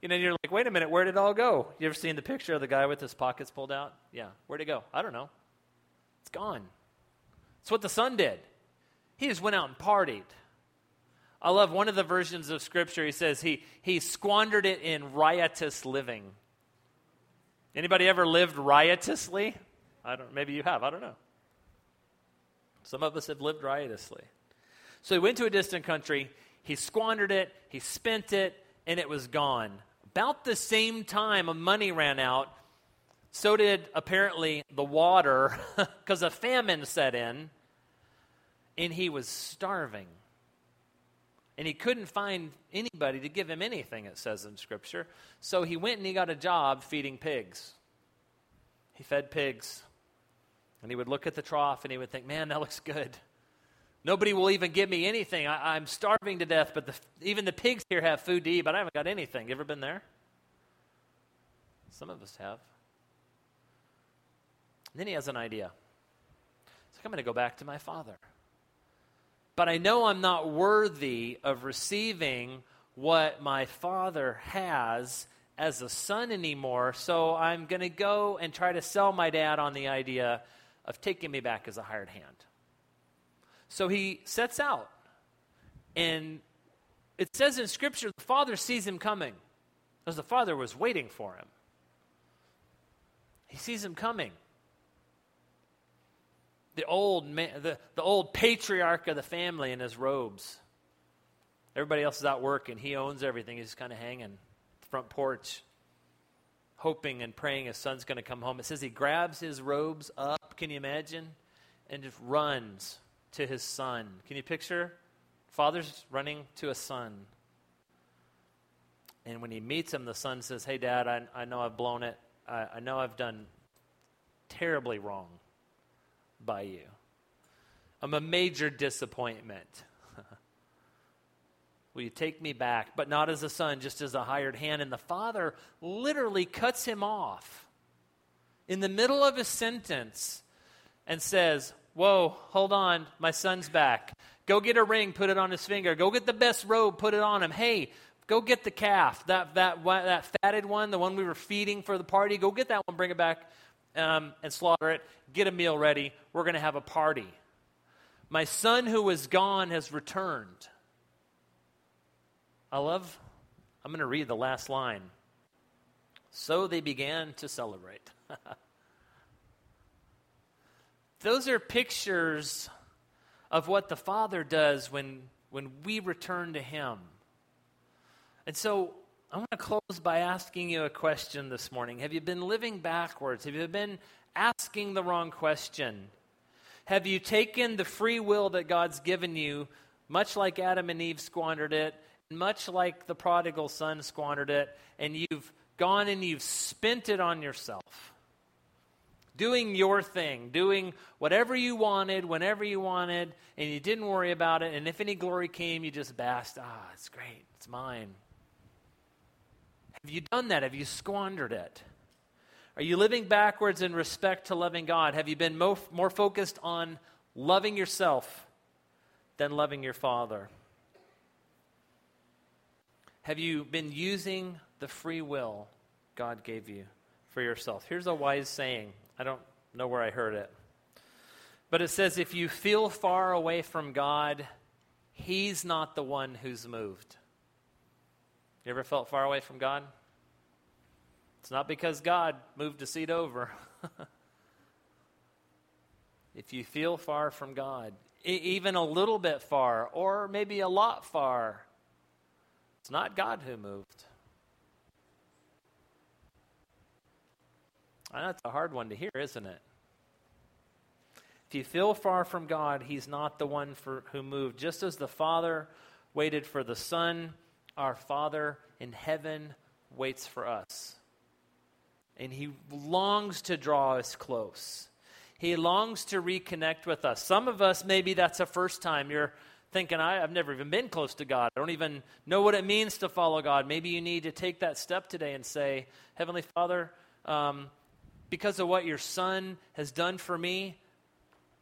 B: You know, you're like, wait a minute, where did it all go? You ever seen the picture of the guy with his pockets pulled out? Yeah, where'd it go? I don't know. It's gone. It's what the son did. He just went out and partied. I love one of the versions of Scripture. He says he, he squandered it in riotous living. Anybody ever lived riotously? I don't. Maybe you have. I don't know. Some of us have lived riotously. So he went to a distant country. He squandered it. He spent it, and it was gone. About the same time, money ran out. So did apparently the water, *laughs* because a famine set in, and he was starving. And he couldn't find anybody to give him anything, it says in Scripture. So he went and he got a job feeding pigs. He fed pigs. And he would look at the trough and he would think, man, that looks good. Nobody will even give me anything. I, am starving to death, but the, even the pigs here have food to eat, but I haven't got anything. You ever been there? Some of us have. And then he has an idea. He's like, I'm going to go back to my father but I know I'm not worthy of receiving what my father has as a son anymore, so I'm going to go and try to sell my dad on the idea of taking me back as a hired hand. So he sets out, and it says in Scripture the father sees him coming, because the father was waiting for him. He sees him coming the old, man, the, the old patriarch of the family in his robes. Everybody else is out working. He owns everything. He's kind of hanging front porch, hoping and praying his son's going to come home. It says he grabs his robes up, can you imagine? And just runs to his son. Can you picture? Father's running to a son. And when he meets him, the son says, Hey, Dad, I, I know I've blown it. I, I know I've done terribly wrong by you. I'm a major disappointment. *laughs* Will you take me back? But not as a son, just as a hired hand. And the father literally cuts him off in the middle of a sentence and says, Whoa, hold on, my son's back. Go get a ring, put it on his finger. Go get the best robe, put it on him. Hey, go get the calf, that, that, that fatted one, the one we were feeding for the party. Go get that one, bring it back um, and slaughter it, get a meal ready. We're going to have a party. My son who was gone has returned. I love, I'm going to read the last line. So they began to celebrate. *laughs* Those are pictures of what the Father does when, when we return to Him. And so I want to close by asking you a question this morning. Have you been living backwards? Have you been asking the wrong question? Have you taken the free will that God's given you, much like Adam and Eve squandered it, much like the prodigal son squandered it, and you've gone and you've spent it on yourself? Doing your thing, doing whatever you wanted, whenever you wanted, and you didn't worry about it. And if any glory came, you just basked. Ah, it's great. It's mine. Have you done that? Have you squandered it? Are you living backwards in respect to loving God? Have you been mo- more focused on loving yourself than loving your Father? Have you been using the free will God gave you for yourself? Here's a wise saying. I don't know where I heard it. But it says if you feel far away from God, He's not the one who's moved. You ever felt far away from God? It's not because God moved a seat over. *laughs* if you feel far from God, even a little bit far, or maybe a lot far, it's not God who moved. I know it's a hard one to hear, isn't it? If you feel far from God, He's not the one for, who moved. Just as the Father waited for the Son our Father in heaven waits for us. And He longs to draw us close. He longs to reconnect with us. Some of us, maybe that's the first time you're thinking, I, have never even been close to God. I don't even know what it means to follow God. Maybe you need to take that step today and say, Heavenly Father, um, because of what your Son has done for me,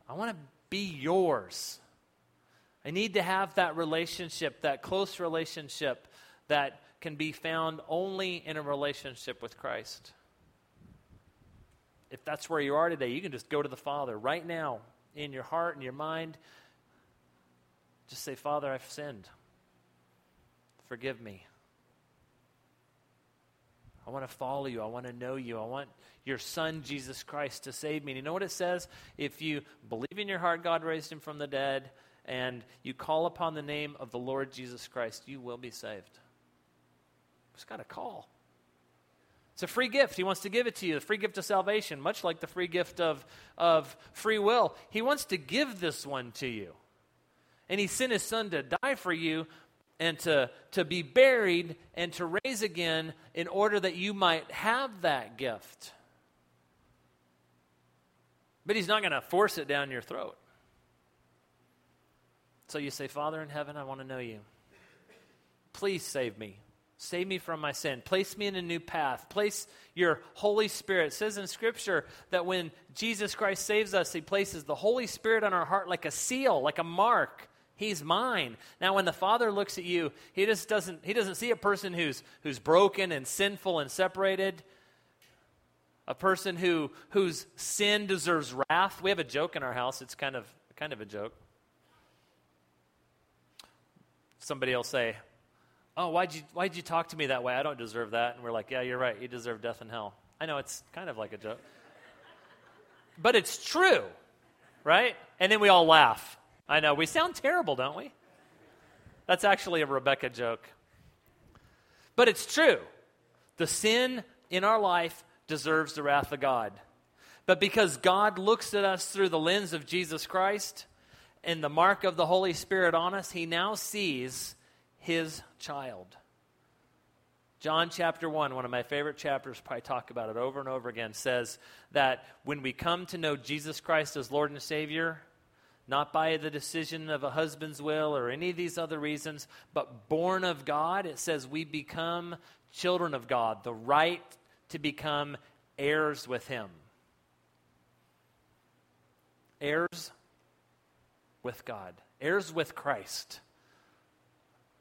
B: I want to be yours. I need to have that relationship, that close relationship that can be found only in a relationship with Christ. If that's where you are today, you can just go to the Father right now in your heart and your mind. Just say, Father, I've sinned. Forgive me. I want to follow you. I want to know you. I want your son, Jesus Christ, to save me. And you know what it says? If you believe in your heart God raised him from the dead and you call upon the name of the Lord Jesus Christ, you will be saved. Just got a call. It's a free gift. He wants to give it to you, the free gift of salvation, much like the free gift of, of free will. He wants to give this one to you. And he sent his son to die for you and to, to be buried and to raise again in order that you might have that gift. But he's not going to force it down your throat. So you say, Father in heaven, I want to know you. Please save me. Save me from my sin. Place me in a new path. Place your Holy Spirit. It says in Scripture that when Jesus Christ saves us, He places the Holy Spirit on our heart like a seal, like a mark. He's mine. Now, when the Father looks at you, He just doesn't, he doesn't see a person who's, who's broken and sinful and separated, a person who, whose sin deserves wrath. We have a joke in our house. It's kind of, kind of a joke. Somebody will say, oh, why'd you, why'd you talk to me that way? I don't deserve that. And we're like, yeah, you're right. You deserve death and hell. I know it's kind of like a joke. But it's true, right? And then we all laugh. I know. We sound terrible, don't we? That's actually a Rebecca joke. But it's true. The sin in our life deserves the wrath of God. But because God looks at us through the lens of Jesus Christ and the mark of the Holy Spirit on us, he now sees his child. John chapter 1, one of my favorite chapters, probably talk about it over and over again, says that when we come to know Jesus Christ as Lord and Savior, not by the decision of a husband's will or any of these other reasons, but born of God, it says we become children of God, the right to become heirs with Him. Heirs with God, heirs with Christ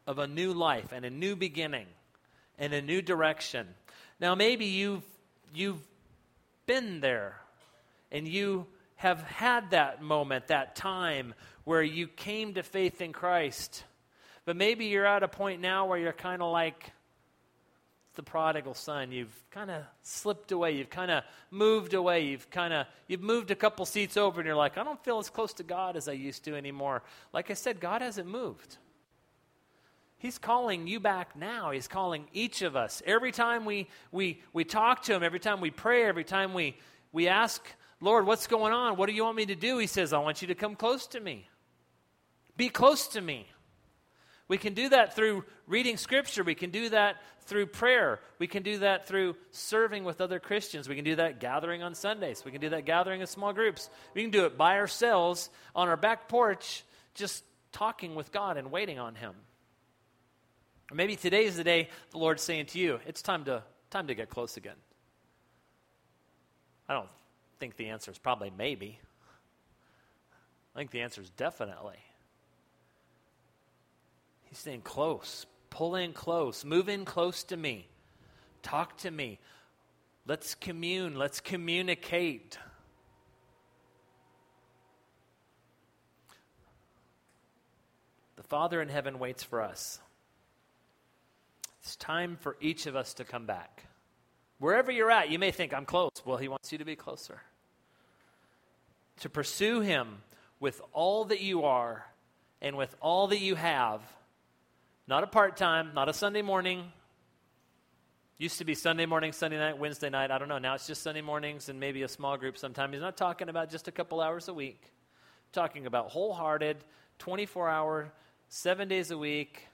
B: of a new life and a new beginning and a new direction. Now, maybe you've, you've been there and you have had that moment, that time where you came to faith in Christ. But maybe you're at a point now where you're kind of like the prodigal son. You've kind of slipped away. You've kind of moved away. You've kind of you've moved a couple seats over and you're like, I don't feel as close to God as I used to anymore. Like I said, God hasn't moved. He's calling you back now. He's calling each of us. Every time we, we, we talk to Him, every time we pray, every time we, we ask, Lord, what's going on? What do you want me to do? He says, I want you to come close to me. Be close to me. We can do that through reading Scripture. We can do that through prayer. We can do that through serving with other Christians. We can do that gathering on Sundays. We can do that gathering in small groups. We can do it by ourselves on our back porch, just talking with God and waiting on Him. Or maybe today is the day the Lord's saying to you, it's time to, time to get close again. I don't think the answer is probably maybe. I think the answer is definitely. He's saying close, pull in close, move in close to me, talk to me. Let's commune, let's communicate. The Father in heaven waits for us. It's time for each of us to come back. Wherever you're at, you may think, I'm close. Well, He wants you to be closer. To pursue Him with all that you are and with all that you have. Not a part time, not a Sunday morning. Used to be Sunday morning, Sunday night, Wednesday night. I don't know. Now it's just Sunday mornings and maybe a small group sometime. He's not talking about just a couple hours a week. Talking about wholehearted, 24 hour, seven days a week,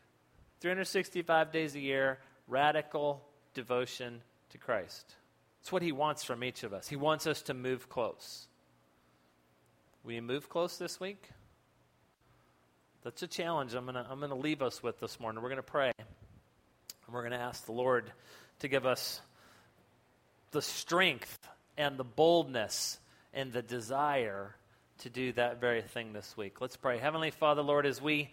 B: 365 days a year, radical devotion to Christ. It's what He wants from each of us. He wants us to move close. Will you move close this week? That's a challenge I'm going to I'm going to leave us with this morning. We're going to pray. And we're going to ask the Lord to give us the strength and the boldness and the desire to do that very thing this week. Let's pray. Heavenly Father, Lord, as we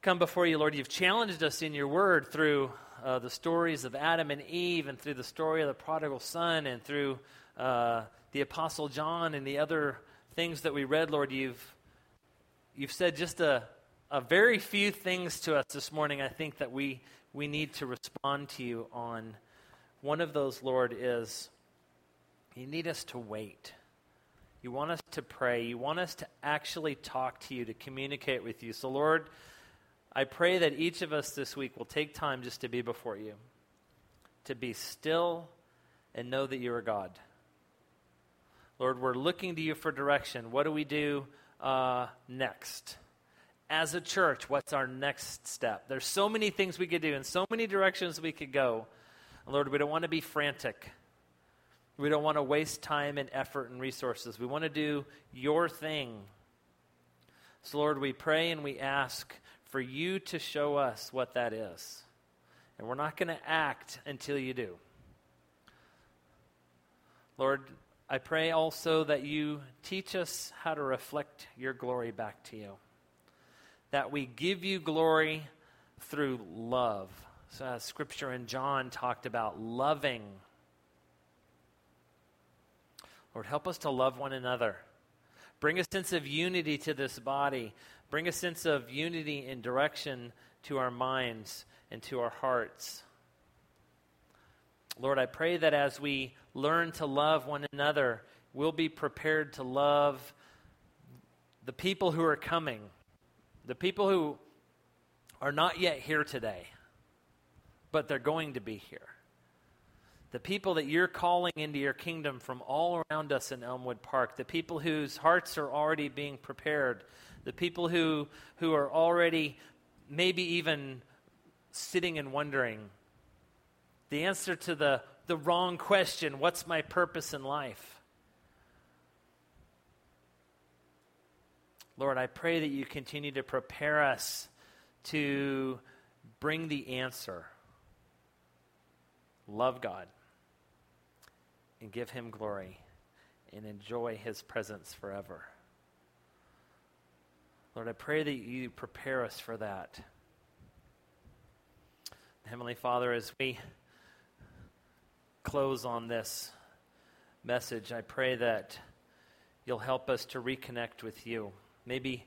B: come before you, Lord. You've challenged us in your word through uh, the stories of Adam and Eve and through the story of the prodigal son and through uh, the Apostle John and the other things that we read, Lord, you've, you've said just a, a very few things to us this morning, I think, that we, we need to respond to you on. One of those, Lord, is you need us to wait. You want us to pray. You want us to actually talk to you, to communicate with you. So, Lord, I pray that each of us this week will take time just to be before you, to be still and know that you are God. Lord, we're looking to you for direction. What do we do uh, next? As a church, what's our next step? There's so many things we could do and so many directions we could go. Lord, we don't want to be frantic. We don't want to waste time and effort and resources. We want to do your thing. So, Lord, we pray and we ask for you to show us what that is. And we're not going to act until you do. Lord, I pray also that you teach us how to reflect your glory back to you. That we give you glory through love. So as scripture in John talked about loving. Lord, help us to love one another. Bring a sense of unity to this body. Bring a sense of unity and direction to our minds and to our hearts. Lord, I pray that as we learn to love one another, we'll be prepared to love the people who are coming, the people who are not yet here today, but they're going to be here. The people that you're calling into your kingdom from all around us in Elmwood Park, the people whose hearts are already being prepared the people who, who are already maybe even sitting and wondering the answer to the, the wrong question what's my purpose in life? Lord, I pray that you continue to prepare us to bring the answer. Love God and give him glory and enjoy his presence forever. Lord, I pray that you prepare us for that. Heavenly Father, as we close on this message, I pray that you'll help us to reconnect with you. Maybe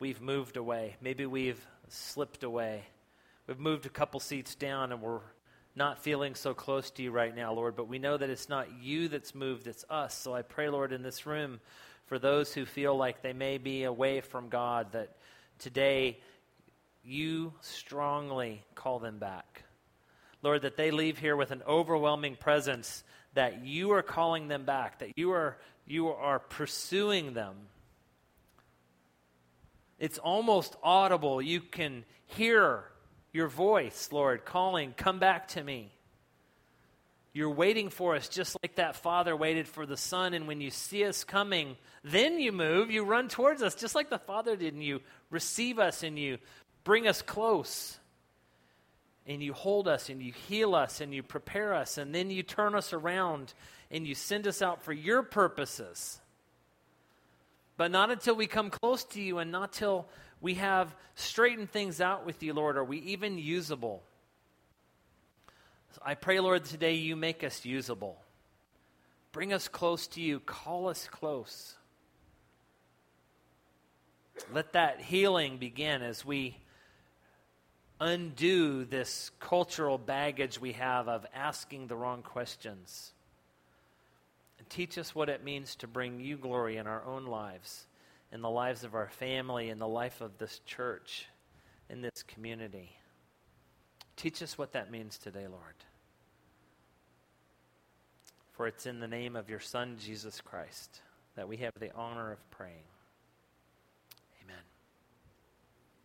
B: we've moved away. Maybe we've slipped away. We've moved a couple seats down and we're not feeling so close to you right now, Lord, but we know that it's not you that's moved, it's us. So I pray, Lord, in this room for those who feel like they may be away from God, that today you strongly call them back. Lord, that they leave here with an overwhelming presence that you are calling them back, that you are, you are pursuing them. It's almost audible. You can hear your voice, Lord, calling, Come back to me. You're waiting for us just like that father waited for the son. And when you see us coming, then you move, you run towards us, just like the father did. And you receive us and you bring us close. And you hold us and you heal us and you prepare us. And then you turn us around and you send us out for your purposes. But not until we come close to you and not till we have straightened things out with you, Lord, are we even usable. So I pray, Lord, today you make us usable. Bring us close to you. Call us close. Let that healing begin as we undo this cultural baggage we have of asking the wrong questions. And teach us what it means to bring you glory in our own lives, in the lives of our family, in the life of this church, in this community. Teach us what that means today, Lord. For it's in the name of your Son, Jesus Christ, that we have the honor of praying.